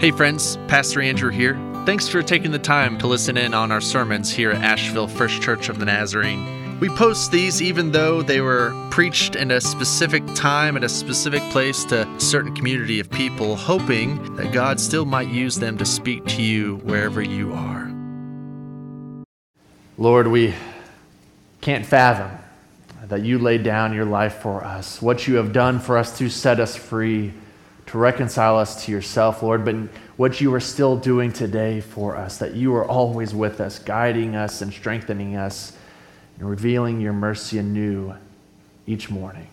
Hey, friends, Pastor Andrew here. Thanks for taking the time to listen in on our sermons here at Asheville First Church of the Nazarene. We post these even though they were preached in a specific time at a specific place to a certain community of people, hoping that God still might use them to speak to you wherever you are. Lord, we can't fathom that you laid down your life for us, what you have done for us to set us free to reconcile us to yourself, Lord, but what you are still doing today for us, that you are always with us, guiding us and strengthening us, and revealing your mercy anew each morning.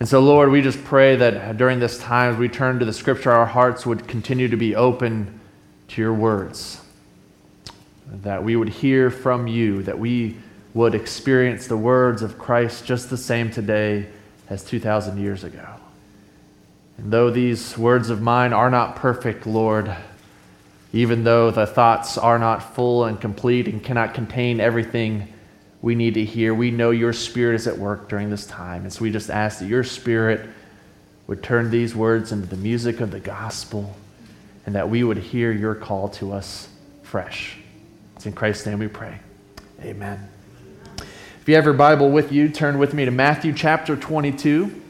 And so, Lord, we just pray that during this time, as we turn to the scripture, our hearts would continue to be open to your words, that we would hear from you, that we would experience the words of Christ just the same today as 2,000 years ago. And though these words of mine are not perfect, Lord, even though the thoughts are not full and complete and cannot contain everything we need to hear, we know your Spirit is at work during this time. And so we just ask that your Spirit would turn these words into the music of the gospel and that we would hear your call to us fresh. It's in Christ's name we pray. Amen. If you have your Bible with you, turn with me to Matthew chapter 22.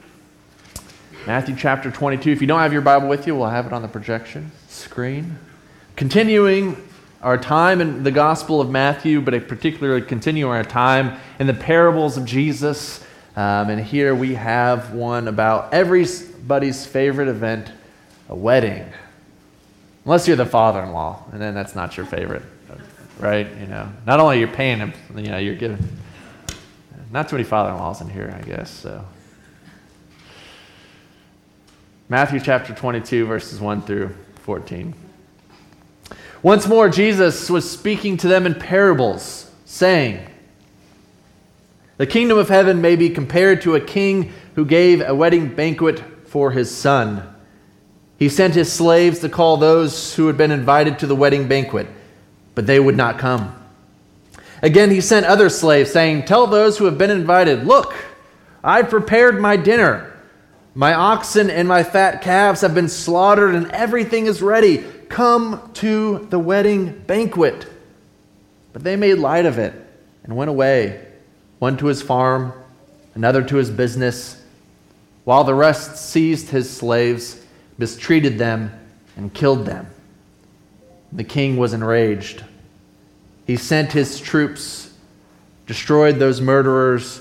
Matthew chapter 22. If you don't have your Bible with you, we'll have it on the projection screen. Continuing our time in the Gospel of Matthew, but particularly continuing our time in the parables of Jesus. Um, and here we have one about everybody's favorite event a wedding. Unless you're the father in law, and then that's not your favorite, right? You know, not only you're paying him, you know, you're giving. Not too many father in laws in here, I guess, so. Matthew chapter 22, verses 1 through 14. Once more, Jesus was speaking to them in parables, saying, The kingdom of heaven may be compared to a king who gave a wedding banquet for his son. He sent his slaves to call those who had been invited to the wedding banquet, but they would not come. Again, he sent other slaves, saying, Tell those who have been invited, Look, I've prepared my dinner. My oxen and my fat calves have been slaughtered, and everything is ready. Come to the wedding banquet. But they made light of it and went away, one to his farm, another to his business, while the rest seized his slaves, mistreated them, and killed them. The king was enraged. He sent his troops, destroyed those murderers,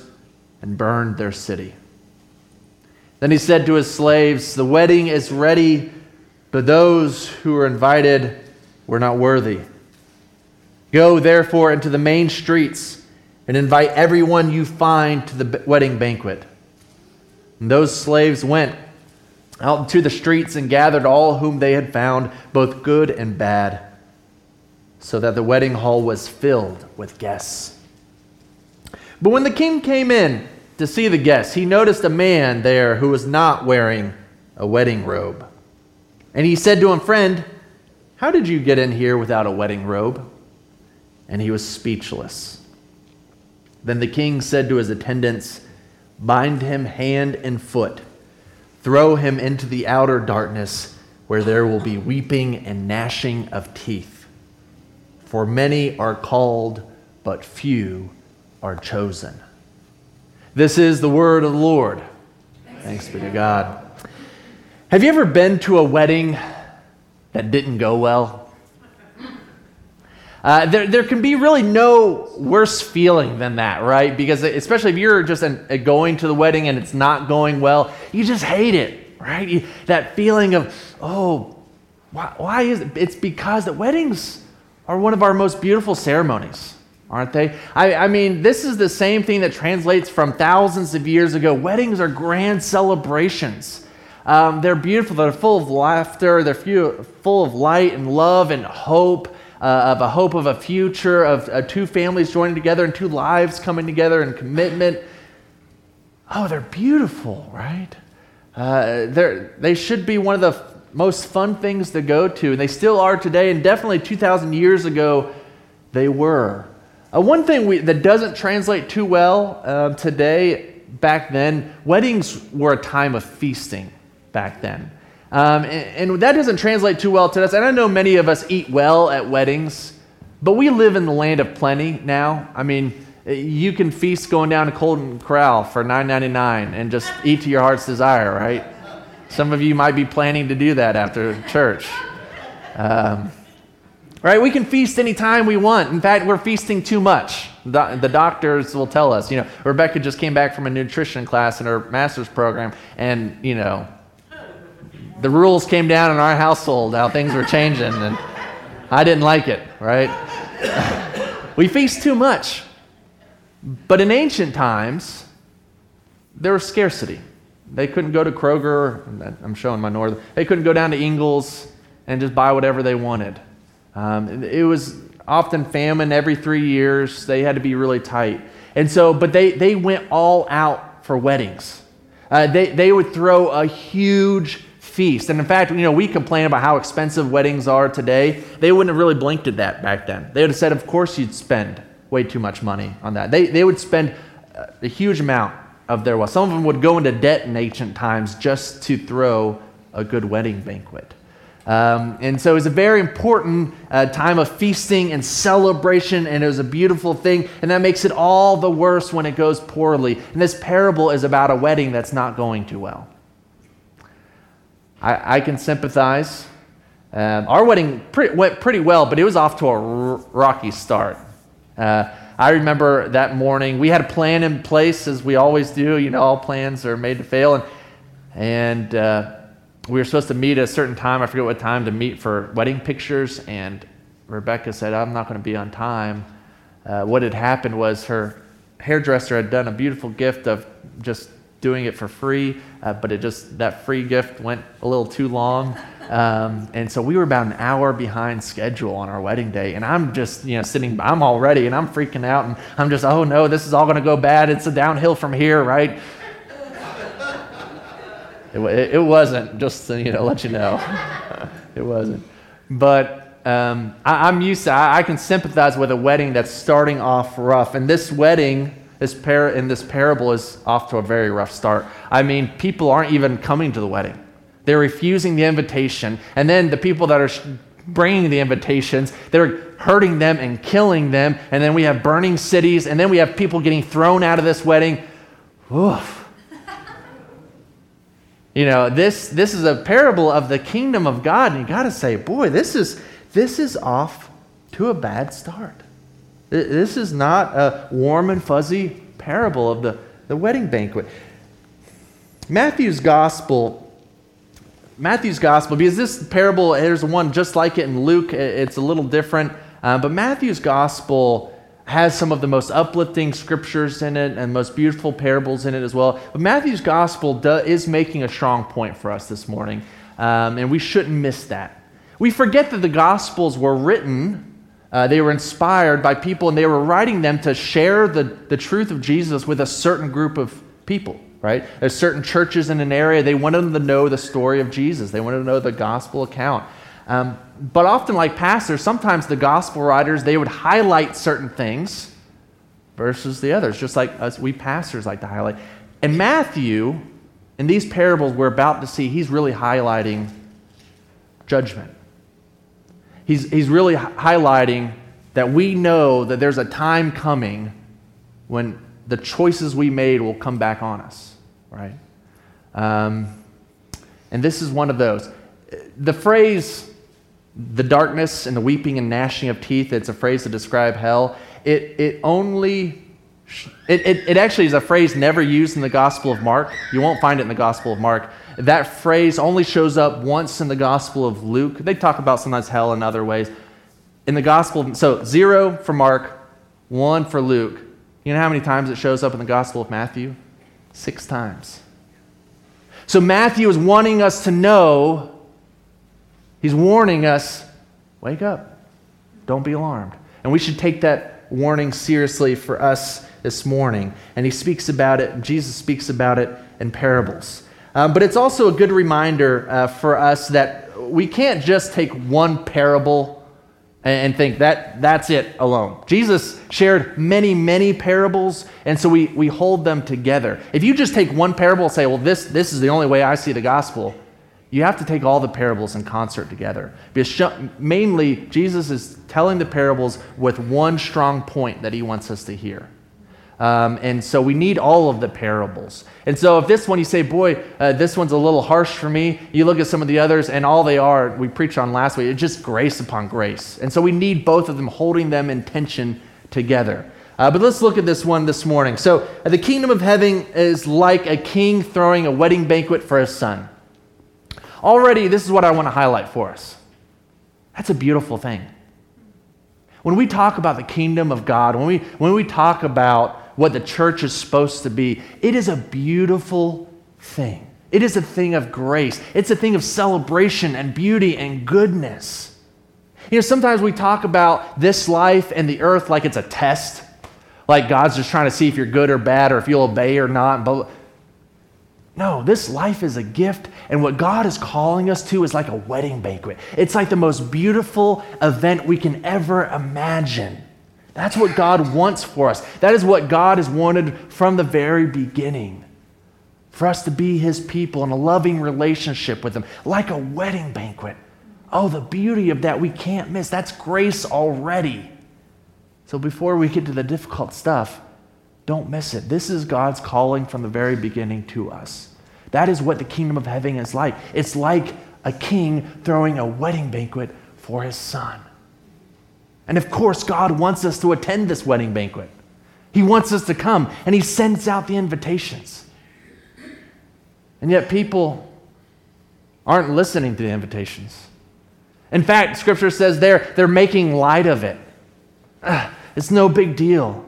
and burned their city. Then he said to his slaves, The wedding is ready, but those who were invited were not worthy. Go therefore into the main streets and invite everyone you find to the wedding banquet. And those slaves went out into the streets and gathered all whom they had found, both good and bad, so that the wedding hall was filled with guests. But when the king came in, to see the guests, he noticed a man there who was not wearing a wedding robe. And he said to him, Friend, how did you get in here without a wedding robe? And he was speechless. Then the king said to his attendants, Bind him hand and foot, throw him into the outer darkness, where there will be weeping and gnashing of teeth. For many are called, but few are chosen. This is the word of the Lord. Thanks be to God. Have you ever been to a wedding that didn't go well? Uh, there, there can be really no worse feeling than that, right? Because especially if you're just an, going to the wedding and it's not going well, you just hate it, right? You, that feeling of, oh, why, why is it? It's because the weddings are one of our most beautiful ceremonies aren't they? I, I, mean, this is the same thing that translates from thousands of years ago. Weddings are grand celebrations. Um, they're beautiful, they're full of laughter, they're few, full of light and love and hope. Uh, of a hope of a future, of uh, two families joining together and two lives coming together and commitment. Oh, they're beautiful, right? Uh, they should be one of the f- most fun things to go to, and they still are today, and definitely 2,000 years ago, they were. Uh, one thing we, that doesn't translate too well uh, today, back then, weddings were a time of feasting back then. Um, and, and that doesn't translate too well to us. And I know many of us eat well at weddings, but we live in the land of plenty now. I mean, you can feast going down to Golden Corral for $9.99 and just eat to your heart's desire, right? Some of you might be planning to do that after church. Um, right? We can feast anytime we want. In fact, we're feasting too much. The, the doctors will tell us. You know, Rebecca just came back from a nutrition class in her master's program, and, you know, the rules came down in our household, how things were changing, and I didn't like it, right? we feast too much. But in ancient times, there was scarcity. They couldn't go to Kroger, I'm showing my northern, they couldn't go down to Ingles and just buy whatever they wanted. Um, it was often famine every three years. They had to be really tight. And so, but they, they went all out for weddings. Uh, they, they would throw a huge feast. And in fact, you know, we complain about how expensive weddings are today. They wouldn't have really blinked at that back then. They would have said, of course you'd spend way too much money on that. They, they would spend a huge amount of their wealth. Some of them would go into debt in ancient times just to throw a good wedding banquet. Um, and so it was a very important uh, time of feasting and celebration, and it was a beautiful thing. And that makes it all the worse when it goes poorly. And this parable is about a wedding that's not going too well. I, I can sympathize. Um, our wedding pretty, went pretty well, but it was off to a r- rocky start. Uh, I remember that morning, we had a plan in place, as we always do. You know, all plans are made to fail. And, and uh, we were supposed to meet at a certain time. I forget what time to meet for wedding pictures. And Rebecca said, I'm not going to be on time. Uh, what had happened was her hairdresser had done a beautiful gift of just doing it for free, uh, but it just, that free gift went a little too long. Um, and so we were about an hour behind schedule on our wedding day. And I'm just, you know, sitting, I'm all ready and I'm freaking out. And I'm just, oh no, this is all going to go bad. It's a downhill from here, right? It, it, wasn't, just to, you know, let you know. it wasn't. But um, I, am used to, I, I, can sympathize with a wedding that's starting off rough. And this wedding this par- in this parable is off to a very rough start. I mean, people aren't even coming to the wedding, they're refusing the invitation. And then the people that are sh- bringing the invitations, they're hurting them and killing them. And then we have burning cities. And then we have people getting thrown out of this wedding. Oof. You know, this, this is a parable of the kingdom of God, and you got to say, boy, this is, this is off to a bad start. This is not a warm and fuzzy parable of the, the wedding banquet. Matthew's gospel, Matthew's gospel, because this parable, there's one just like it in Luke, it's a little different, uh, but Matthew's gospel has some of the most uplifting scriptures in it and most beautiful parables in it as well. But Matthew's gospel do, is making a strong point for us this morning, um, and we shouldn't miss that. We forget that the gospels were written, uh, they were inspired by people, and they were writing them to share the, the truth of Jesus with a certain group of people. Right? There's certain churches in an area, they wanted them to know the story of Jesus. They wanted to know the gospel account. Um, but often, like pastors, sometimes the gospel writers, they would highlight certain things versus the others, just like us, we pastors like to highlight. And Matthew, in these parables we're about to see, he's really highlighting judgment. He's, he's really highlighting that we know that there's a time coming when the choices we made will come back on us, right? Um, and this is one of those. The phrase the darkness and the weeping and gnashing of teeth, it's a phrase to describe hell. It, it only, it, it, it actually is a phrase never used in the Gospel of Mark. You won't find it in the Gospel of Mark. That phrase only shows up once in the Gospel of Luke. They talk about sometimes hell in other ways. In the Gospel, so zero for Mark, one for Luke. You know how many times it shows up in the Gospel of Matthew? Six times. So Matthew is wanting us to know He's warning us wake up, don't be alarmed. And we should take that warning seriously for us this morning. And he speaks about it, Jesus speaks about it in parables. Um, but it's also a good reminder uh, for us that we can't just take one parable and think that that's it alone. Jesus shared many, many parables, and so we, we hold them together. If you just take one parable and say, well, this, this is the only way I see the gospel, you have to take all the parables in concert together. Because mainly, Jesus is telling the parables with one strong point that he wants us to hear. Um, and so we need all of the parables. And so if this one you say, boy, uh, this one's a little harsh for me, you look at some of the others, and all they are, we preached on last week, it's just grace upon grace. And so we need both of them holding them in tension together. Uh, but let's look at this one this morning. So uh, the kingdom of heaven is like a king throwing a wedding banquet for his son. Already, this is what I want to highlight for us. That's a beautiful thing. When we talk about the kingdom of God, when we, when we talk about what the church is supposed to be. It is a beautiful thing. It is a thing of grace. It's a thing of celebration and beauty and goodness. You know, sometimes we talk about this life and the earth like it's a test, like God's just trying to see if you're good or bad or if you'll obey or not. But no, this life is a gift, and what God is calling us to is like a wedding banquet. It's like the most beautiful event we can ever imagine. That's what God wants for us. That is what God has wanted from the very beginning. For us to be his people in a loving relationship with him, like a wedding banquet. Oh, the beauty of that we can't miss. That's grace already. So before we get to the difficult stuff, don't miss it. This is God's calling from the very beginning to us. That is what the kingdom of heaven is like. It's like a king throwing a wedding banquet for his son. And of course, God wants us to attend this wedding banquet. He wants us to come, and He sends out the invitations. And yet, people aren't listening to the invitations. In fact, Scripture says they're, they're making light of it. Ugh, it's no big deal.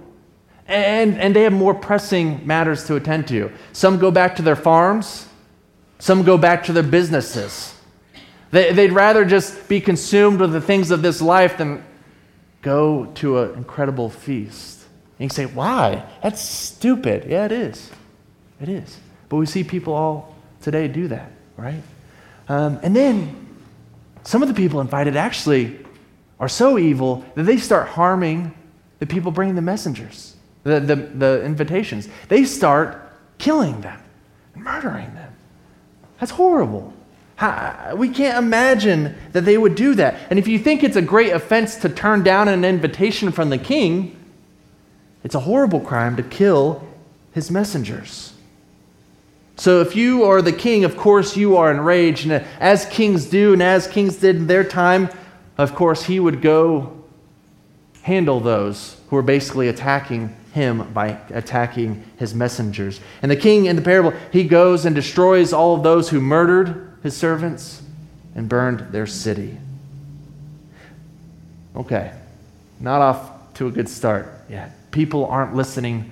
And, and they have more pressing matters to attend to. Some go back to their farms, some go back to their businesses. They, they'd rather just be consumed with the things of this life than go to an incredible feast. And you say, why? That's stupid. Yeah, it is. It is. But we see people all today do that, right? Um, and then some of the people invited actually are so evil that they start harming the people bringing the messengers, the, the, the invitations. They start killing them, murdering them. That's horrible. We can't imagine that they would do that. And if you think it's a great offense to turn down an invitation from the king, it's a horrible crime to kill his messengers. So if you are the king, of course you are enraged. And as kings do, and as kings did in their time, of course he would go handle those who are basically attacking him by attacking his messengers. And the king in the parable, he goes and destroys all of those who murdered his servants and burned their city. Okay, not off to a good start yet. People aren't listening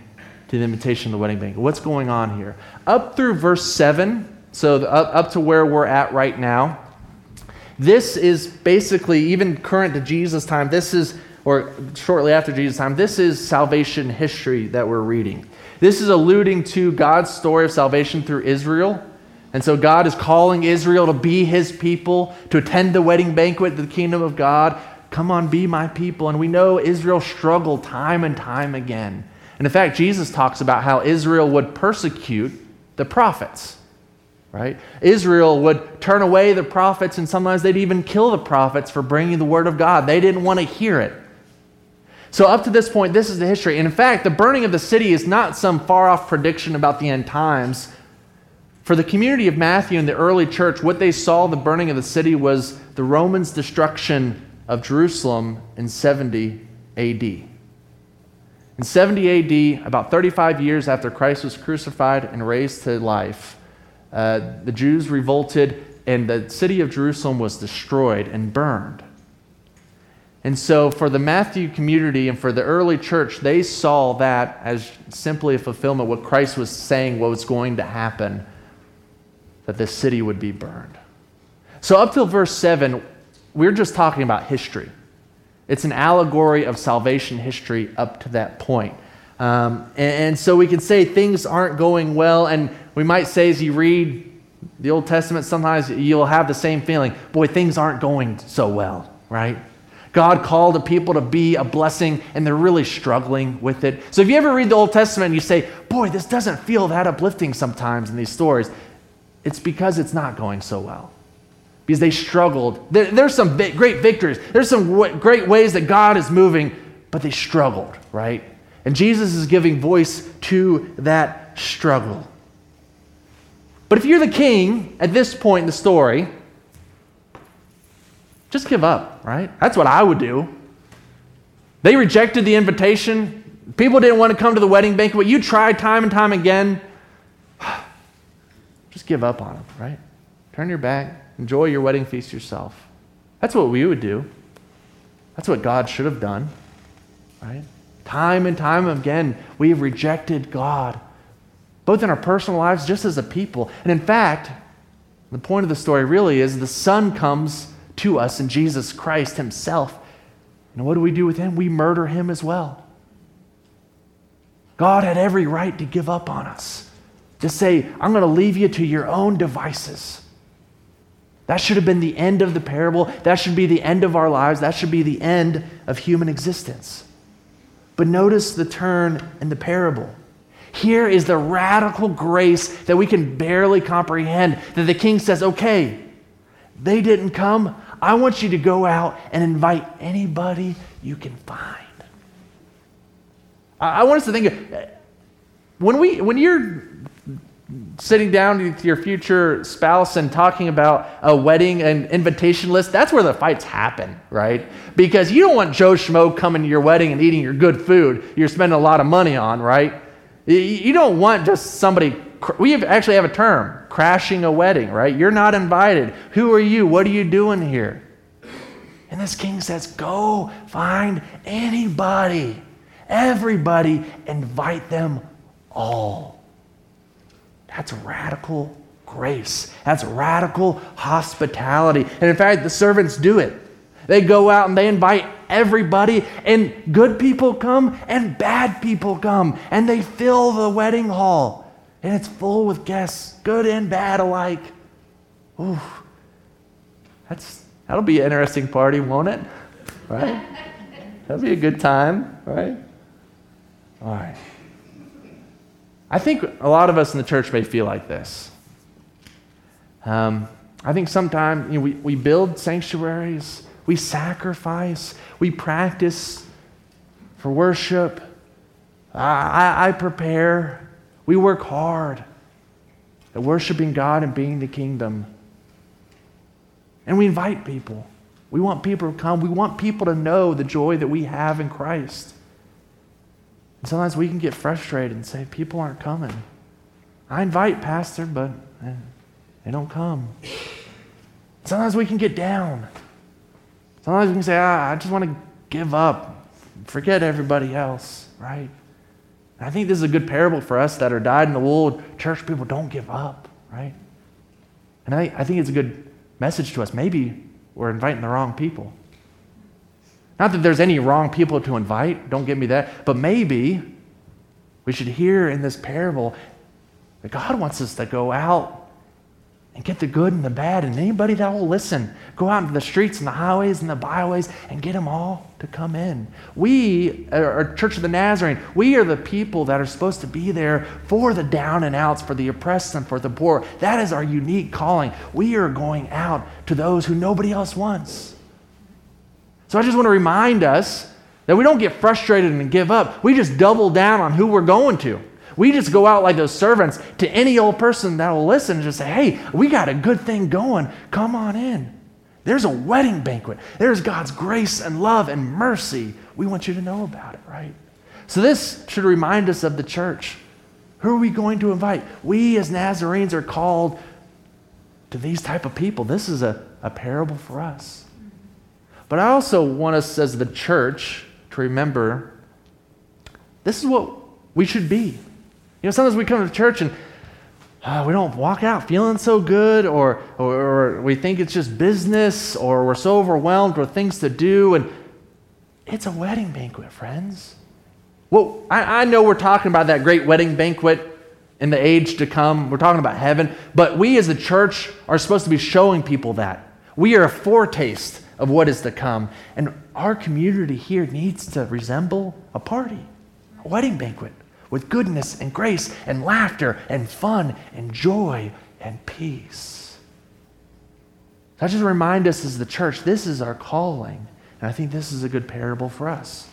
to the invitation of the wedding banquet. What's going on here? Up through verse 7, so up, up to where we're at right now, this is basically, even current to Jesus' time, this is, or shortly after Jesus' time, this is salvation history that we're reading. This is alluding to God's story of salvation through Israel and so God is calling Israel to be his people, to attend the wedding banquet the kingdom of God. Come on, be my people. And we know Israel struggled time and time again. And in fact, Jesus talks about how Israel would persecute the prophets, right? Israel would turn away the prophets, and sometimes they'd even kill the prophets for bringing the word of God. They didn't want to hear it. So, up to this point, this is the history. And in fact, the burning of the city is not some far off prediction about the end times. For the community of Matthew and the early church, what they saw the burning of the city was the Romans' destruction of Jerusalem in 70 AD. In 70 AD, about 35 years after Christ was crucified and raised to life, uh, the Jews revolted and the city of Jerusalem was destroyed and burned. And so, for the Matthew community and for the early church, they saw that as simply a fulfillment, of what Christ was saying, what was going to happen that this city would be burned. So, up till verse 7, we're just talking about history. It's an allegory of salvation history up to that point. Um, and, and, so we can say things aren't going well, and we might say as you read the Old Testament, sometimes you'll have the same feeling boy, things aren't going so well, right? God called the people to be a blessing, and they're really struggling with it. So if you ever read the Old Testament and you say, boy, this doesn't feel that uplifting sometimes in these stories, it's because it's not going so well. because they struggled. There, there's some great victories, there's some w- great ways that God is moving, but they struggled, right? And Jesus is giving voice to that struggle. But if you're the king at this point in the story, just give up, right? That's what I would do. They rejected the invitation. People didn't want to come to the wedding banquet. You tried time and time again. Just give up on them, right? Turn your back. Enjoy your wedding feast yourself. That's what we would do. That's what God should have done, right? Time and time again, we have rejected God, both in our personal lives, just as a people. And in fact, the point of the story really is the Son comes to us in Jesus Christ Himself. And what do we do with Him? We murder Him as well. God had every right to give up on us, to say, I'm going to leave you to your own devices. That should have been the end of the parable. That should be the end of our lives. That should be the end of human existence. But notice the turn in the parable. Here is the radical grace that we can barely comprehend. That the king says, okay, they didn't come. I want you to go out and invite anybody you can find. I want us to think when, we, when you're sitting down with your future spouse and talking about a wedding and invitation list, that's where the fights happen, right? Because you don't want Joe Schmo coming to your wedding and eating your good food you're spending a lot of money on, right? You don't want just somebody, we actually have a term, crashing a wedding, right? You're not invited. Who are you? What are you doing here? And this king says, Go find anybody, everybody, invite them all. That's radical grace. That's radical hospitality. And in fact, the servants do it. They go out and they invite everybody, and good people come and bad people come, and they fill the wedding hall. And it's full with guests, good and bad alike. Ooh, that's, that'll be an interesting party, won't it? Right? That'll be a good time, right? All right. I think a lot of us in the church may feel like this. Um, I think sometimes you know, we, we build sanctuaries, we sacrifice, we practice for worship. I, I prepare. We work hard at worshiping God and being the kingdom. And we invite people. We want people to come. We want people to know the joy that we have in Christ. And sometimes we can get frustrated and say, people aren't coming. I invite, Pastor, but eh, they don't come. Sometimes we can get down. Sometimes we can say, ah, I just want to give up, forget everybody else, right? I think this is a good parable for us that are dyed in the wool church people. Don't give up, right? And I, I think it's a good message to us. Maybe we're inviting the wrong people. Not that there's any wrong people to invite, don't get me that, but maybe we should hear in this parable that God wants us to go out and get the good and the bad, and anybody that will listen, go out into the streets and the highways and the byways and get them all to come in. We, uh, our Church of the Nazarene, we are the people that are supposed to be there for the down and outs, for the oppressed and for the poor. That is our unique calling. We are going out to those who nobody else wants. So I just want to remind us that we don't get frustrated and give up. We just double down on who we're going to. We just go out like those servants to any old person that will listen and just say, hey, we got a good thing going. Come on in. There's a wedding banquet. There's God's grace and love and mercy. We want you to know about it, right? So this should remind us of the church. Who are we going to invite? We as Nazarenes are called to these type of people. This is a, a parable for us. But I also want us as the church to remember this is what we should be. You know, sometimes we come to church and uh, we don't walk out feeling so good, or, or, or we think it's just business, or we're so overwhelmed with things to do. And it's a wedding banquet, friends. Well, I, I know we're talking about that great wedding banquet in the age to come. We're talking about heaven. But we as a church are supposed to be showing people that. We are a foretaste of what is to come. And our community here needs to resemble a party, a wedding banquet with goodness and grace and laughter and fun and joy and peace. I just remind us as the church, this is our calling. And I think this is a good parable for us.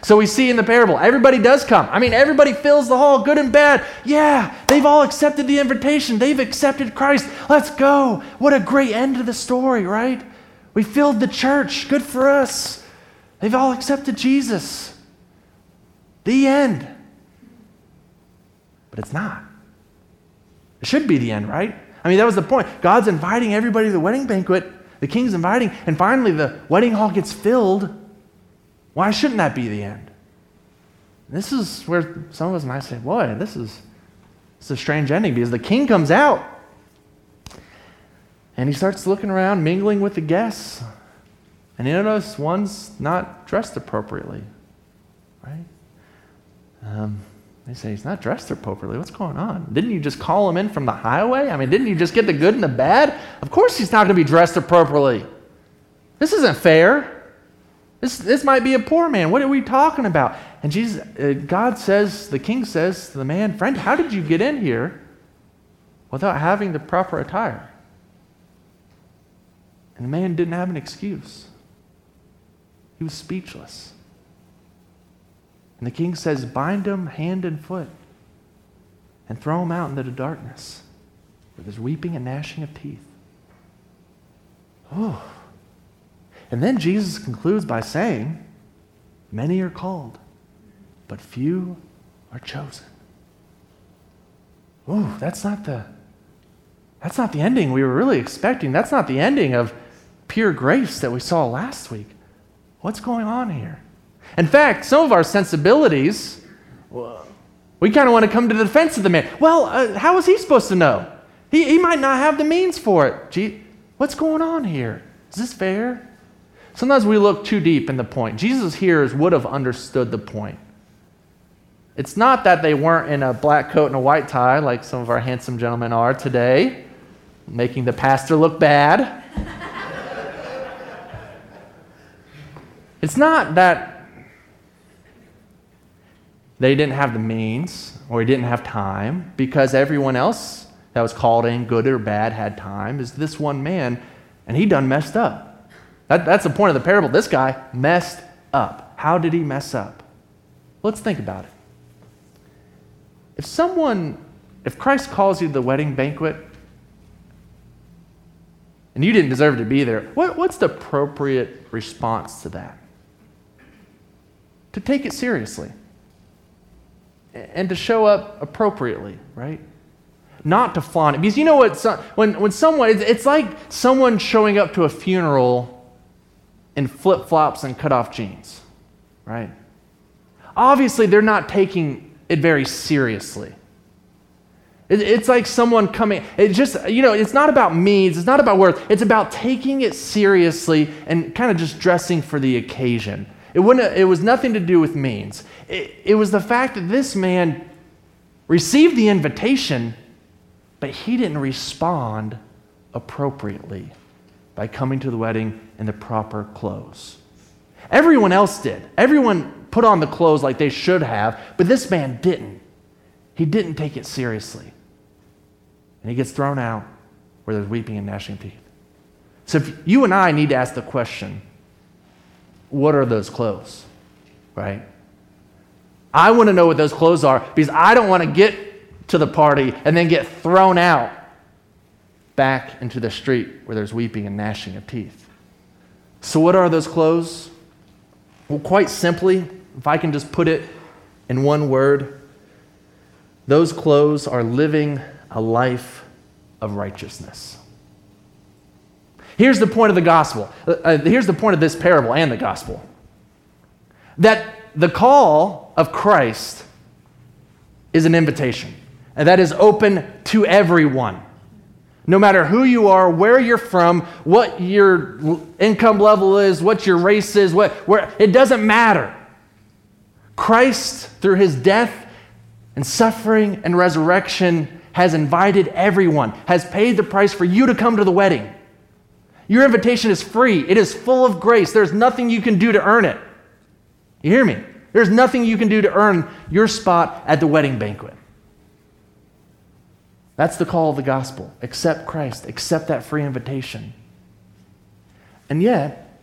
So we see in the parable, everybody does come. I mean, everybody fills the hall, good and bad. Yeah, they've all accepted the invitation. They've accepted Christ. Let's go. What a great end to the story, right? We filled the church. Good for us. They've all accepted Jesus. The end. But it's not. It should be the end, right? I mean, that was the point. God's inviting everybody to the wedding banquet. The king's inviting, and finally the wedding hall gets filled. Why shouldn't that be the end? This is where some of us might say, boy, this is, this is a strange ending because the king comes out and he starts looking around, mingling with the guests. And you notice one's not dressed appropriately, right? Um, they say he's not dressed appropriately. What's going on? Didn't you just call him in from the highway? I mean, didn't you just get the good and the bad? Of course he's not going to be dressed appropriately. This isn't fair. This, this might be a poor man. What are we talking about? And Jesus, uh, God says, the king says to the man, Friend, how did you get in here without having the proper attire? And the man didn't have an excuse, he was speechless. And the king says, Bind him hand and foot and throw him out into the darkness where there's weeping and gnashing of teeth. Oh. And then Jesus concludes by saying, Many are called, but few are chosen. Ooh, that's not the that's not the ending we were really expecting. That's not the ending of pure grace that we saw last week. What's going on here? In fact, some of our sensibilities, we kind of want to come to the defense of the man. Well, uh, how is he supposed to know? He, he might not have the means for it. Gee, what's going on here? Is this fair? Sometimes we look too deep in the point. Jesus' hearers would have understood the point. It's not that they weren't in a black coat and a white tie like some of our handsome gentlemen are today, making the pastor look bad. it's not that they didn't have the means or he didn't have time because everyone else that was called in, good or bad, had time. Is this one man, and he done messed up. That, that's the point of the parable. This guy messed up. How did he mess up? Let's think about it. If someone, if Christ calls you to the wedding banquet, and you didn't deserve to be there, what, what's the appropriate response to that? To take it seriously and to show up appropriately, right? Not to flaunt it. Because you know what? When, when someone, it's like someone showing up to a funeral in flip flops and cut off jeans, right? Obviously, they're not taking it very seriously. it's like someone coming, it just, you know, it's not about means, it's not about worth, it's about taking it seriously and kind of just dressing for the occasion. It, wouldn't, it was nothing to do with means. It, it was the fact that this man received the invitation, but he didn't respond appropriately by coming to the wedding in the proper clothes. Everyone else did. Everyone put on the clothes like they should have, but this man didn't. He didn't take it seriously. And he gets thrown out where there's weeping and gnashing teeth. So if you and I need to ask the question, what are those clothes? Right? I want to know what those clothes are because I don't want to get to the party and then get thrown out back into the street where there's weeping and gnashing of teeth. So, what are those clothes? Well, quite simply, if I can just put it in one word, those clothes are living a life of righteousness. Here's the point of the gospel. Uh, uh here's the point of this parable and the gospel that the call of Christ is an invitation, and that is open to everyone. No matter who you are, where you're from, what your income level is, what your race is, what, where, it doesn't matter. Christ, through his death and suffering and resurrection, has invited everyone, has paid the price for you to come to the wedding. Your invitation is free, it is full of grace. There's nothing you can do to earn it. You hear me? There's nothing you can do to earn your spot at the wedding banquet. That's the call of the gospel. Accept Christ, accept that free invitation. And yet,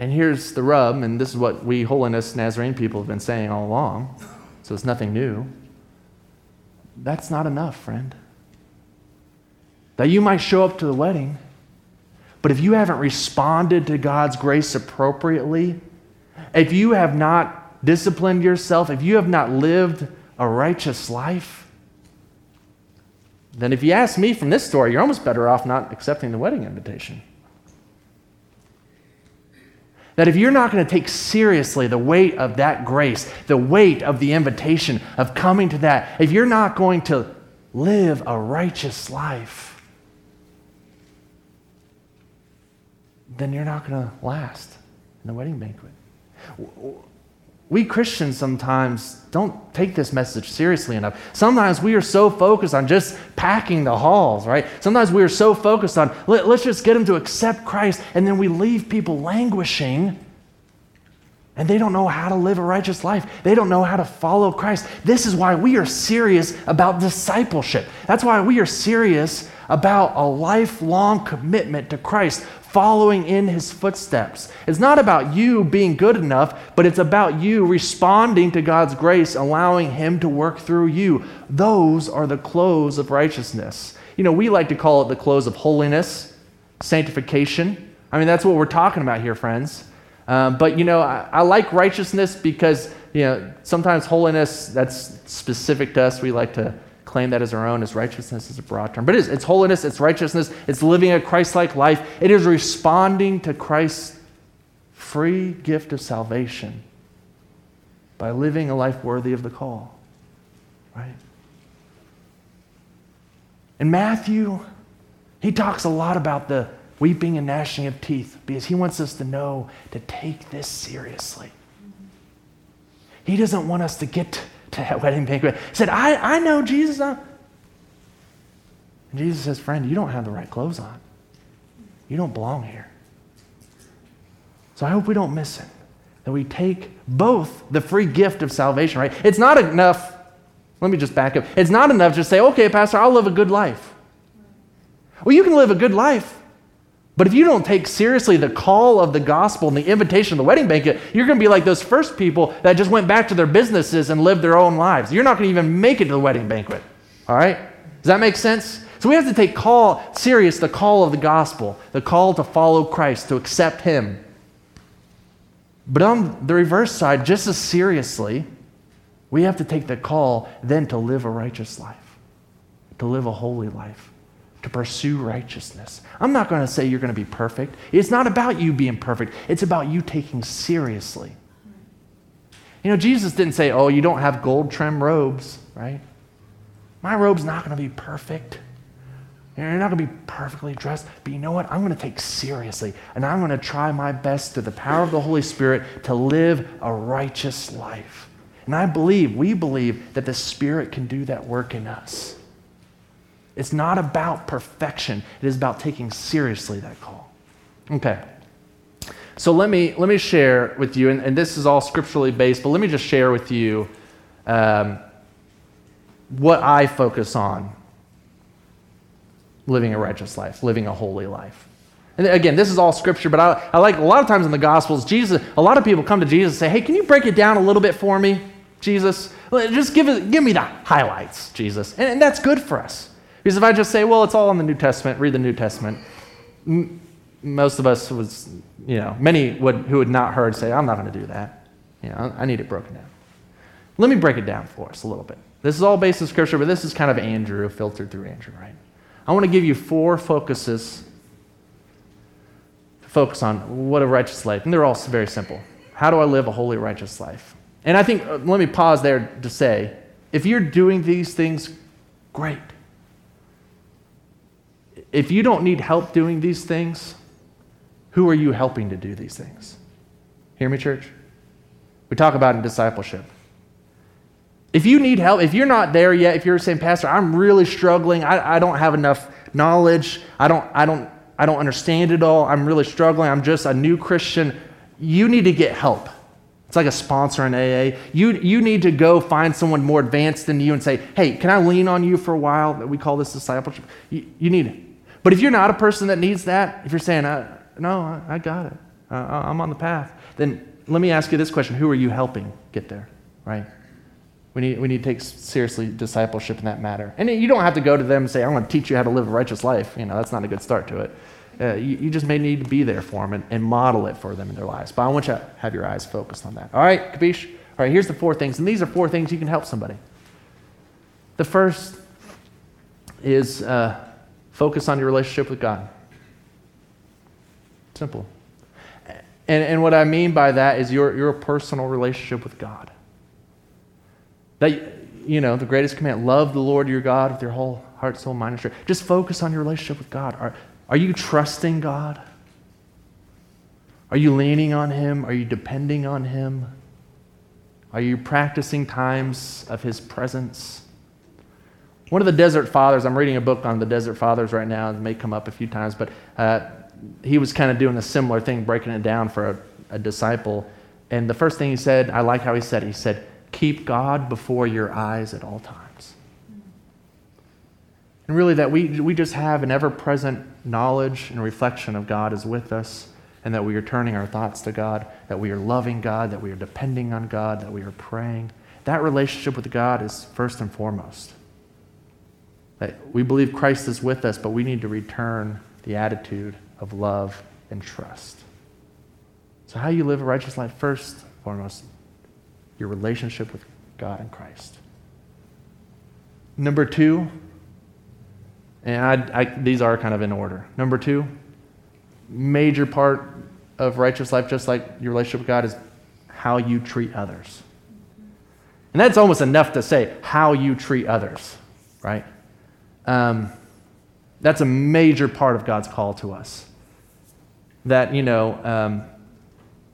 and here's the rub, and this is what we holiness Nazarene people have been saying all along, so it's nothing new. That's not enough, friend. That you might show up to the wedding, but if you haven't responded to God's grace appropriately, if you have not disciplined yourself, if you have not lived a righteous life, then if you ask me from this story, you're almost better off not accepting the wedding invitation. That if you're not going to take seriously the weight of that grace, the weight of the invitation of coming to that, if you're not going to live a righteous life, then you're not going to last in the wedding banquet. We Christians sometimes don't take this message seriously enough. Sometimes we are so focused on just packing the halls, right? Sometimes we are so focused on let, us just get them to accept Christ, and then we leave people languishing and they don't know how to live a righteous life. They don't know how to follow Christ. This is why we are serious about discipleship. That's why we are serious about a lifelong commitment to Christ, following in his footsteps. It's not about you being good enough, but it's about you responding to God's grace, allowing him to work through you. Those are the clothes of righteousness. You know, we like to call it the clothes of holiness, sanctification. I mean, that's what we're talking about here, friends. Um, but, you know, I, I like righteousness because, you know, sometimes holiness, that's specific to us. We like to claim that as our own, as righteousness is a broad term. But it is. It's holiness, it's righteousness, it's living a Christ like life. It is responding to Christ's free gift of salvation by living a life worthy of the call. Right? In Matthew, he talks a lot about the weeping and gnashing of teeth because he wants us to know to take this seriously. He doesn't want us to get to that wedding banquet. He said, I, I know Jesus. And Jesus says, Friend, you don't have the right clothes on. You don't belong here. So I hope we don't miss it. That we take both the free gift of salvation, right? It's not enough. Let me just back up. It's not enough to say, okay, Pastor, I'll live a good life. Well, you can live a good life but if you don't take seriously the call of the gospel and the invitation of the wedding banquet, you're going to be like those first people that just went back to their businesses and lived their own lives. You're not going to even make it to the wedding banquet. All right? Does that make sense? So we have to take call serious the call of the gospel, the call to follow Christ, to accept him. But on the reverse side, just as seriously, we have to take the call then to live a righteous life, to live a holy life to pursue righteousness. I'm not going to say you're going to be perfect. It's not about you being perfect, it's about you taking seriously. You know, Jesus didn't say, oh, you don't have gold trim robes, right? My robe's not going to be perfect. You're not going to be perfectly dressed, but you know what? I'm going to take seriously, and I'm going to try my best through the power of the Holy Spirit to live a righteous life. And I believe, we believe, that the Spirit can do that work in us. It's not about perfection, it is about taking seriously that call. Okay. So let me, let me share with you, and, and this is all scripturally based, but let me just share with you um, what I focus on living a righteous life, living a holy life. And again, this is all scripture, but I, I like a lot of times in the Gospels, Jesus, a lot of people come to Jesus and say, Hey, can you break it down a little bit for me, Jesus? Just give, it, give me the highlights, Jesus. And, and that's good for us. Because if I just say, well, it's all in the New Testament, read the New Testament, m- most of us was, you know, many would, who had not heard say, I'm not going to do that. You know, I need it broken down. Let me break it down for us a little bit. This is all based in Scripture, but this is kind of Andrew, filtered through Andrew, right? I want to give you four focuses to focus on what a righteous life, and they're all very simple. How do I live a holy, righteous life? And I think, uh, let me pause there to say, if you're doing these things, great. If you don't need help doing these things, who are you helping to do these things? Hear me, church? We talk about in discipleship. If you need help, if you're not there yet, if you're saying, Pastor, I'm really struggling, I, I don't have enough knowledge, I don't, I, don't, I don't understand it all, I'm really struggling, I'm just a new Christian, you need to get help. It's like a sponsor in AA. You, you need to go find someone more advanced than you and say, hey, can I lean on you for a while? That we call this discipleship. You, you need it. But if you're not a person that needs that, if you're saying, uh, no, I, I got it. Uh, I'm on the path. Then let me ask you this question Who are you helping get there, right? We need, we need to take seriously discipleship in that matter. And you don't have to go to them and say, I'm going to teach you how to live a righteous life. You know, that's not a good start to it. Uh, you, you, just may need to be there for them and, and, model it for them in their lives. But I want you to have your eyes focused on that. All right, Kapish? All right, here's the four things. And these are four things you can help somebody. The first is uh, focus on your relationship with God. Simple. And, and what I mean by that is your, your personal relationship with God. That, you know, the greatest command love the Lord your God with your whole heart, soul, mind, and strength. Just focus on your relationship with God. Are, are you trusting God? Are you leaning on Him? Are you depending on Him? Are you practicing times of His presence? One of the desert fathers, I'm reading a book on the desert fathers right now, it may come up a few times, but uh, he was kind of doing a similar thing, breaking it down for a, a disciple. And the first thing he said, I like how he said it. He said, Keep God before your eyes at all times. And really, that we, we just have an ever present knowledge and reflection of God is with us, and that we are turning our thoughts to God, that we are loving God, that we are depending on God, that we are praying. That relationship with God is first and foremost. That we believe Christ is with us, but we need to return the attitude of love and trust. So, how you live a righteous life, first and foremost, your relationship with God and Christ. Number two, and I, I, these are kind of in order. Number two, major part of righteous life, just like your relationship with God, is how you treat others. And that's almost enough to say how you treat others, right? Um, that's a major part of God's call to us that, you know, um,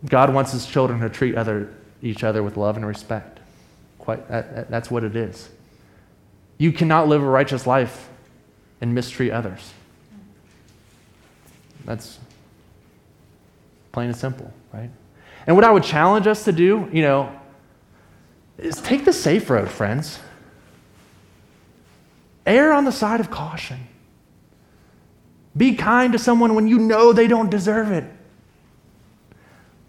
God wants his children to treat other, each other with love and respect. Quite, that, that's what it is. You cannot live a righteous life and mistreat others. That's plain and simple, right? And what I would challenge us to do, you know, is take the safe road, friends. Err on the side of caution. Be kind to someone when you know they don't deserve it.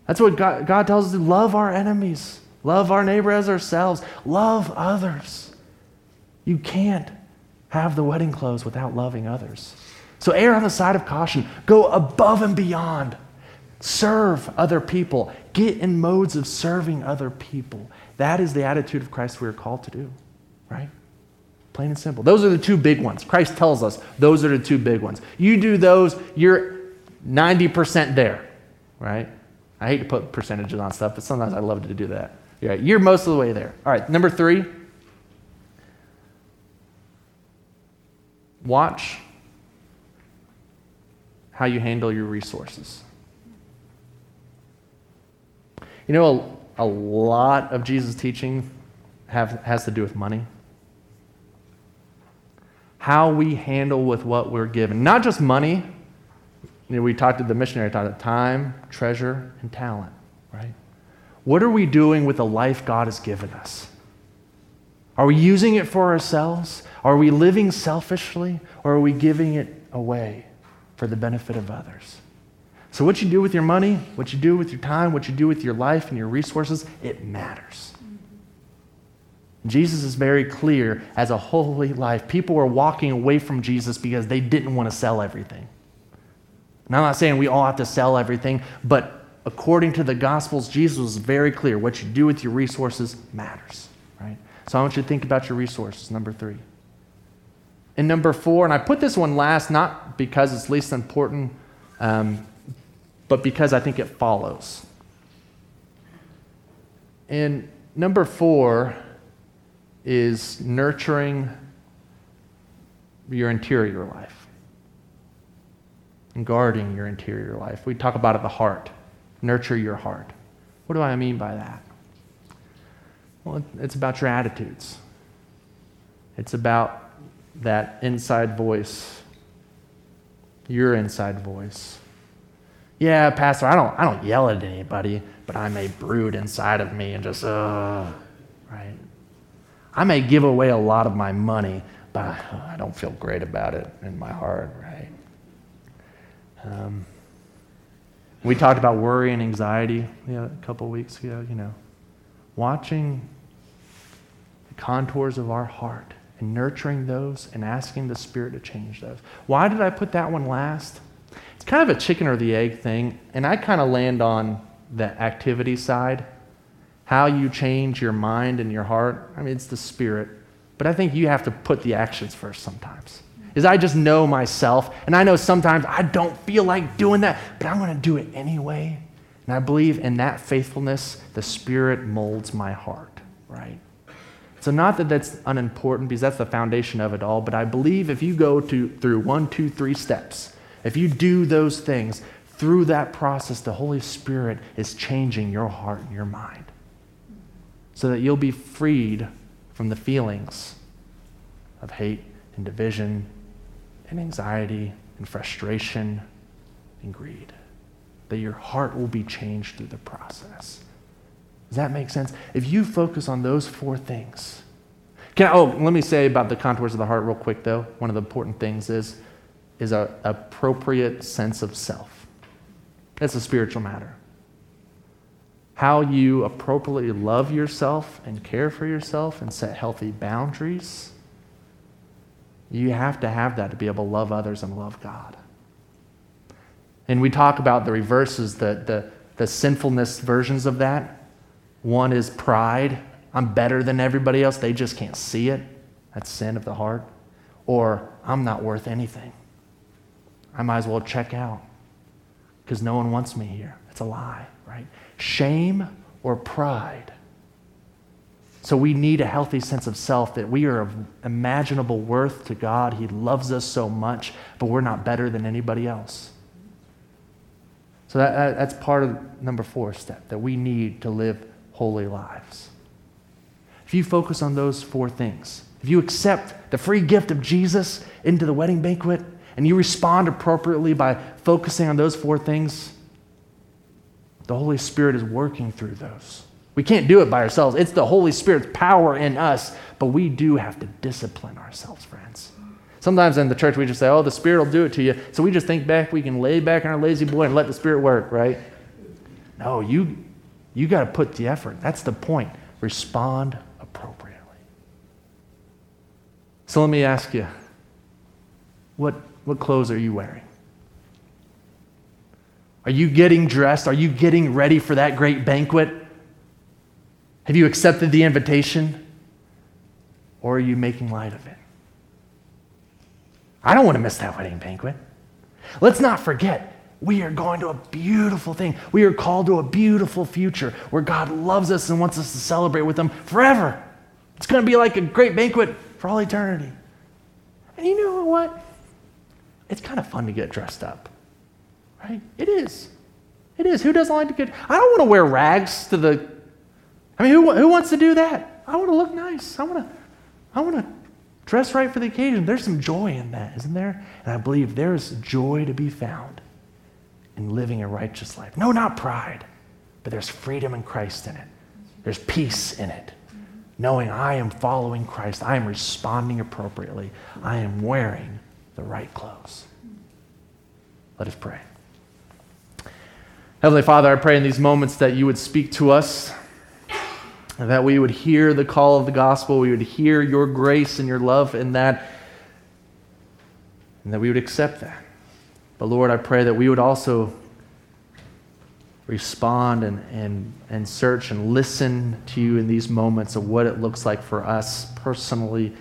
That's what God, God tells us to love our enemies, love our neighbor as ourselves, love others. You can't have the wedding clothes without loving others. So err on the side of caution. Go above and beyond. Serve other people. Get in modes of serving other people. That is the attitude of Christ we are called to do, right? Plain and simple. Those are the two big ones. Christ tells us those are the two big ones. You do those, you're 90% there, right? I hate to put percentages on stuff, but sometimes I love to do that. Yeah, you're most of the way there. All right, number three. Watch how you handle your resources. You know, a, a lot of Jesus' teaching have, has to do with money how we handle with what we're given. Not just money. You know, we talked to the missionary, about time, treasure, and talent, right? What are we doing with the life God has given us? Are we using it for ourselves? Are we living selfishly? Or are we giving it away for the benefit of others? So, what you do with your money, what you do with your time, what you do with your life and your resources, it matters. Jesus is very clear as a holy life. People were walking away from Jesus because they didn't want to sell everything. And I'm not saying we all have to sell everything, but according to the Gospels, Jesus was very clear. What you do with your resources matters, right? So I want you to think about your resources, number three. And number four, and I put this one last not because it's least important, um, but because I think it follows. And number four, is nurturing your interior life and guarding your interior life. We talk about it the heart. Nurture your heart. What do I mean by that? Well, it's about your attitudes. It's about that inside voice, your inside voice. Yeah, Pastor, I don't, I don't yell at anybody, but I may brood inside of me and just, uh, right? I may give away a lot of my money, but I don't feel great about it in my heart, right? Um, We talked about worry and anxiety a couple weeks ago, you know. Watching the contours of our heart and nurturing those and asking the Spirit to change those. Why did I put that one last? It's kind of a chicken or the egg thing, and I kind of land on the activity side. How you change your mind and your heart, I mean, it's the Spirit. But I think you have to put the actions first sometimes. Is I just know myself, and I know sometimes I don't feel like doing that, but I'm going to do it anyway. And I believe in that faithfulness, the Spirit molds my heart, right? So, not that that's unimportant because that's the foundation of it all, but I believe if you go to, through one, two, three steps, if you do those things, through that process, the Holy Spirit is changing your heart and your mind so that you'll be freed from the feelings of hate and division and anxiety and frustration and greed. That your heart will be changed through the process. Does that make sense? If you focus on those four things, can I, oh, let me say about the contours of the heart real quick, though. One of the important things is, is an appropriate sense of self. That's a spiritual matter. How you appropriately love yourself and care for yourself and set healthy boundaries. You have to have that to be able to love others and love God. And we talk about the reverses, the, the, the sinfulness versions of that. One is pride. I'm better than everybody else. They just can't see it. That's sin of the heart. Or I'm not worth anything. I might as well check out because no one wants me here. It's a lie, right? Shame or pride. So we need a healthy sense of self that we are of imaginable worth to God. He loves us so much, but we're not better than anybody else. So that, that, that's part of number four step that we need to live holy lives. If you focus on those four things, if you accept the free gift of Jesus into the wedding banquet, and you respond appropriately by focusing on those four things, the Holy Spirit is working through those. We can't do it by ourselves. It's the Holy Spirit's power in us, but we do have to discipline ourselves, friends. Sometimes in the church we just say, oh, the Spirit will do it to you. So we just think back, we can lay back on our lazy boy and let the Spirit work, right? No, you, you got to put the effort. That's the point. Respond appropriately. So let me ask you what, what clothes are you wearing? Are you getting dressed? Are you getting ready for that great banquet? Have you accepted the invitation? Or are you making light of it? I don't want to miss that wedding banquet. Let's not forget, we are going to a beautiful thing. We are called to a beautiful future where God loves us and wants us to celebrate with Him forever. It's going to be like a great banquet for all eternity. And you know what? It's kind of fun to get dressed up, right? It is. It is. Who doesn't like to get? I don't want to wear rags to the. I mean, who, who wants to do that? I want to look nice. I want to. I want to dress right for the occasion. There's some joy in that, isn't there? And I believe there is joy to be found in living a righteous life. No, not pride, but there's freedom in Christ in it. There's peace in it. Knowing I am following Christ, I am responding appropriately, I am wearing the right clothes. Let us pray. Heavenly Father, I pray in these moments that you would speak to us, that we would hear the call of the gospel, we would hear your grace and your love in that, and that we would accept that. But Lord, I pray that we would also respond and, and, and search and listen to you in these moments of what it looks like for us personally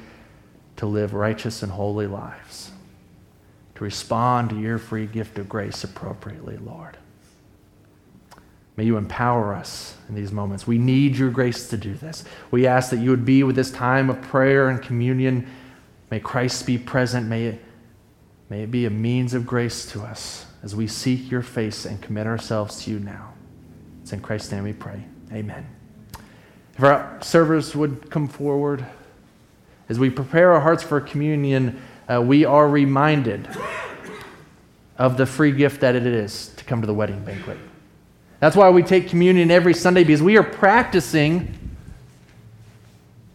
to live righteous and holy lives, to respond to your free gift of grace appropriately, Lord. May you empower us in these moments. We need your grace to do this. We ask that you would be with this time of prayer and communion. May Christ be present. May it May it be a means of grace to us as we seek your face and commit ourselves to you now. It's in Christ's name we pray. Amen. If our servers would come forward, as we prepare our hearts for communion, uh, we are reminded of the free gift that it is to come to the wedding banquet. That's why we take communion every Sunday because we are practicing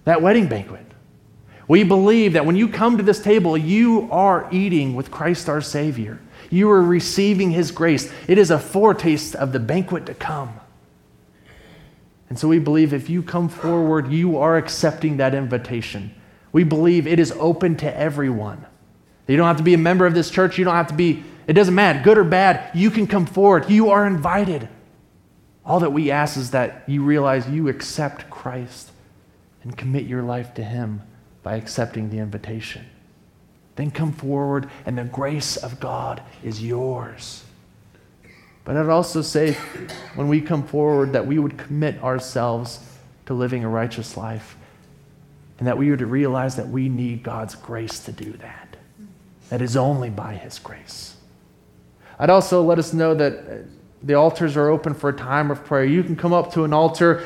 that wedding banquet. We believe that when you come to this table, you are eating with Christ our Savior. You are receiving His grace. It is a foretaste of the banquet to come. And so we believe if you come forward, you are accepting that invitation. We believe it is open to everyone. You don't have to be a member of this church. You don't have to be, it doesn't matter, good or bad. You can come forward. You are invited. All that we ask is that you realize you accept Christ and commit your life to Him by accepting the invitation. Then come forward, and the grace of God is yours. But I'd also say, when we come forward, that we would commit ourselves to living a righteous life, and that we would realize that we need God's grace to do that. That is only by His grace. I'd also let us know that the altars are open for a time of prayer. You can come up to an altar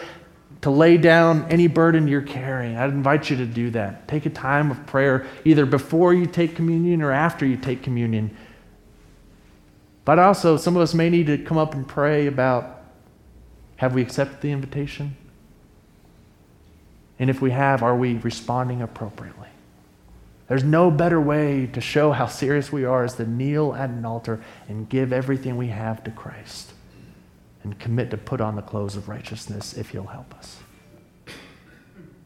to lay down any burden you're carrying. I'd invite you to do that. Take a time of prayer either before you take communion or after you take communion. But also, some of us may need to come up and pray about have we accepted the invitation? And if we have, are we responding appropriately? There's no better way to show how serious we are is to kneel at an altar and give everything we have to Christ and commit to put on the clothes of righteousness if He'll help us.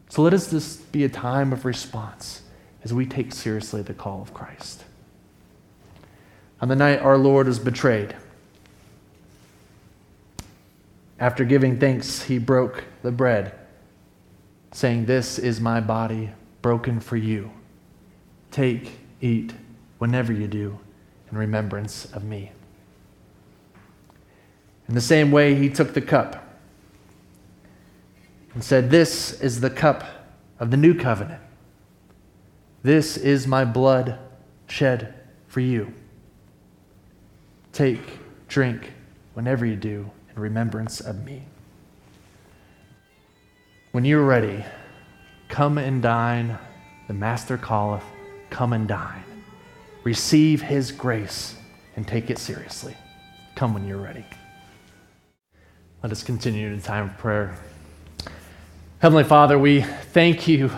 So let us this be a time of response as we take seriously the call of Christ. On the night our Lord was betrayed, after giving thanks, he broke the bread, saying, This is my body broken for you. Take, eat, whenever you do, in remembrance of me. In the same way, he took the cup and said, This is the cup of the new covenant. This is my blood shed for you. Take, drink, whenever you do, in remembrance of me. When you're ready, come and dine. The Master calleth come and dine. Receive his grace and take it seriously. Come when you're ready. Let us continue in time of prayer. Heavenly Father, we thank you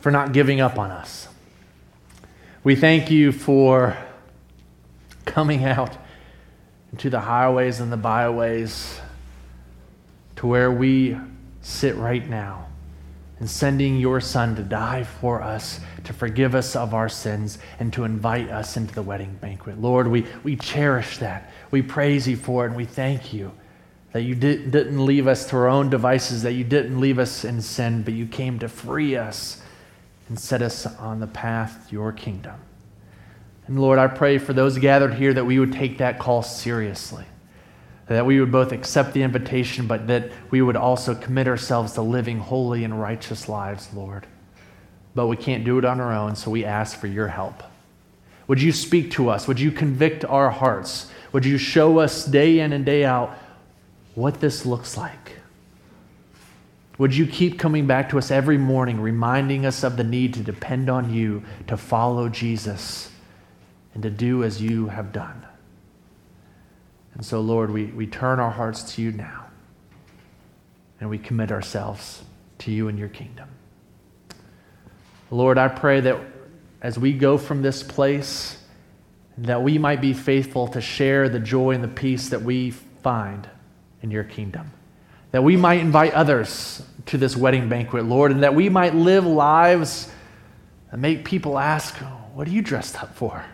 for not giving up on us. We thank you for coming out into the highways and the byways to where we sit right now and sending your Son to die for us, to forgive us of our sins, and to invite us into the wedding banquet. Lord, we, we cherish that. We praise you for it, and we thank you that you did, didn't leave us to our own devices, that you didn't leave us in sin, but you came to free us and set us on the path to your kingdom. And Lord, I pray for those gathered here that we would take that call seriously that we would both accept the invitation, but that we would also commit ourselves to living holy and righteous lives, Lord. But we can't do it on our own, so we ask for your help. Would you speak to us? Would you convict our hearts? Would you show us day in and day out what this looks like? Would you keep coming back to us every morning, reminding us of the need to depend on you, to follow Jesus, and to do as you have done? And so, Lord, we, we turn our hearts to you now and we commit ourselves to you and your kingdom. Lord, I pray that as we go from this place, that we might be faithful to share the joy and the peace that we find in your kingdom. That we might invite others to this wedding banquet, Lord, and that we might live lives that make people ask, What are you dressed up for?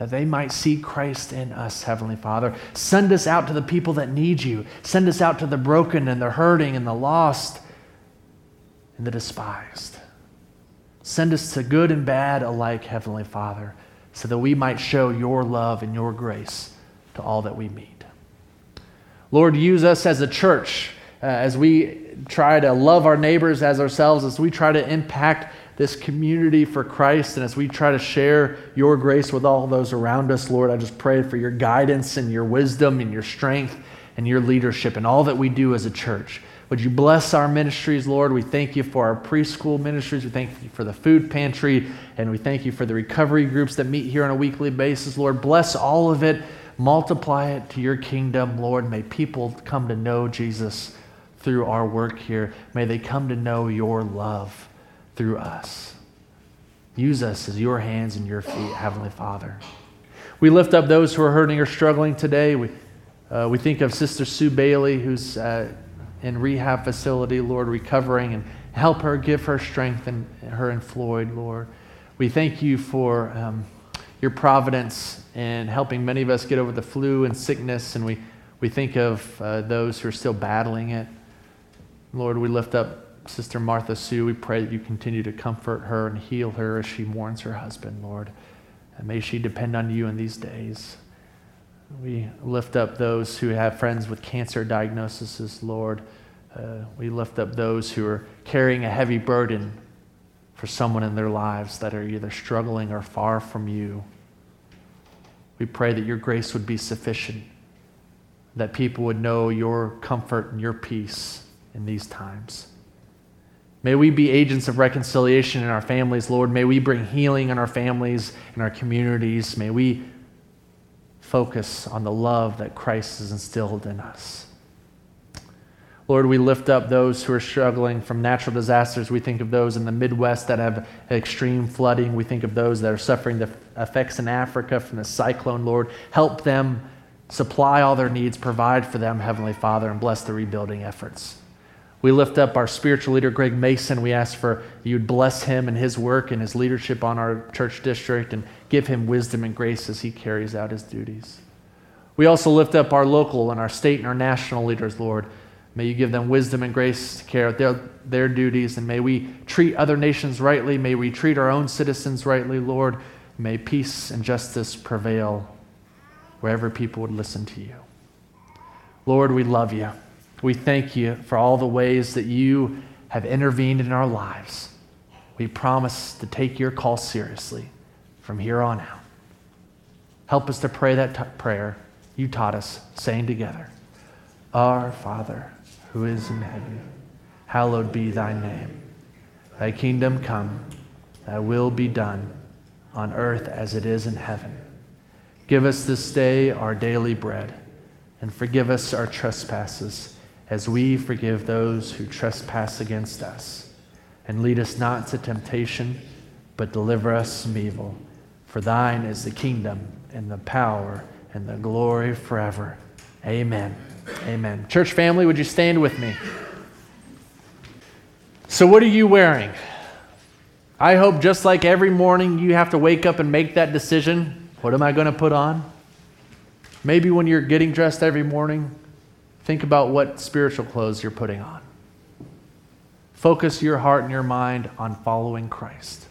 That they might see Christ in us, Heavenly Father. Send us out to the people that need you. Send us out to the broken and the hurting and the lost and the despised. Send us to good and bad alike, Heavenly Father, so that we might show your love and your grace to all that we meet. Lord, use us as a church uh, as we try to love our neighbors as ourselves, as we try to impact this community for Christ. And as we try to share your grace with all those around us, Lord, I just pray for your guidance and your wisdom and your strength and your leadership and all that we do as a church. Would you bless our ministries, Lord? We thank you for our preschool ministries. We thank you for the food pantry. And we thank you for the recovery groups that meet here on a weekly basis, Lord. Bless all of it. Multiply it to your kingdom, Lord. May people come to know Jesus through our work here. May they come to know your love through us. Use us as your hands and your feet, Heavenly Father. We lift up those who are hurting or struggling today. We, uh, we think of Sister Sue Bailey, who's uh, in rehab facility, Lord, recovering, and help her, give her strength, and her and Floyd, Lord. We thank you for um, your providence in helping many of us get over the flu and sickness, and we, we think of uh, those who are still battling it. Lord, we lift up Sister Martha Sue. We pray that you continue to comfort her and heal her as she mourns her husband, Lord. And may she depend on you in these days. We lift up those who have friends with cancer diagnoses, Lord. Uh, we lift up those who are carrying a heavy burden for someone in their lives that are either struggling or far from you. We pray that your grace would be sufficient, that people would know your comfort and your peace in these times. May we be agents of reconciliation in our families, Lord. May we bring healing in our families and our communities. May we focus on the love that Christ has instilled in us. Lord, we lift up those who are struggling from natural disasters. We think of those in the Midwest that have extreme flooding. We think of those that are suffering the effects in Africa from the cyclone. Lord, help them supply all their needs, provide for them, Heavenly Father, and bless the rebuilding efforts. We lift up our spiritual leader, Greg Mason. We ask for you'd bless him and his work and his leadership on our church district and give him wisdom and grace as he carries out his duties. We also lift up our local and our state and our national leaders, Lord. May you give them wisdom and grace to carry out their, their duties, and may we treat other nations rightly. May we treat our own citizens rightly, Lord. May peace and justice prevail wherever people would listen to you. Lord, we love you. We thank you for all the ways that you have intervened in our lives. We promise to take your call seriously from here on out. Help us to pray that t- prayer you taught us, saying together, Our Father, who is in heaven, hallowed be thy name. Thy kingdom come, thy will be done on earth as it is in heaven. Give us this day our daily bread, and forgive us our trespasses as we forgive those who trespass against us. And lead us not to temptation, but deliver us from evil. For thine is the kingdom, and the power, and the glory forever. Amen. Amen. Church family, would you stand with me? So, what are you wearing? I hope just like every morning you have to wake up and make that decision. What am I going to put on? Maybe when you're getting dressed every morning, Think about what spiritual clothes you're putting on. Focus your heart and your mind on following Christ.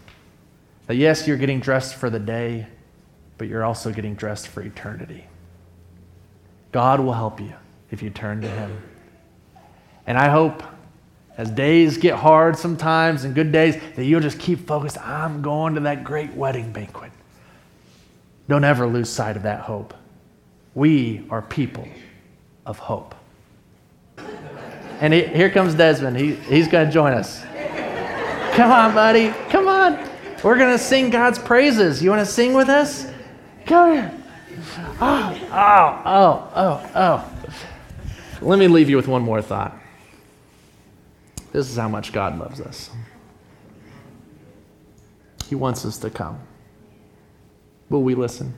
That yes, you're getting dressed for the day, but you're also getting dressed for eternity. God will help you if you turn to Him. And I hope as days get hard sometimes and good days, that you'll just keep focused. I'm going to that great wedding banquet. Don't ever lose sight of that hope. We are people of hope. And he, here comes Desmond. He, he's going to join us. Come on, buddy. Come on. We're going to sing God's praises. You want to sing with us? Come here. Oh, oh, oh, oh, oh. Let me leave you with one more thought. This is how much God loves us. He wants us to come. Will we listen?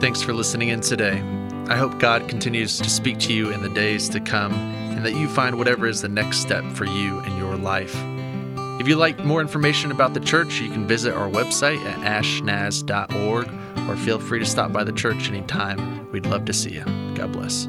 Thanks for listening in today. I hope God continues to speak to you in the days to come and that you find whatever is the next step for you in your life. If you'd like more information about the church, you can visit our website at ashnaz.org or feel free to stop by the church anytime. We'd love to see you. God bless.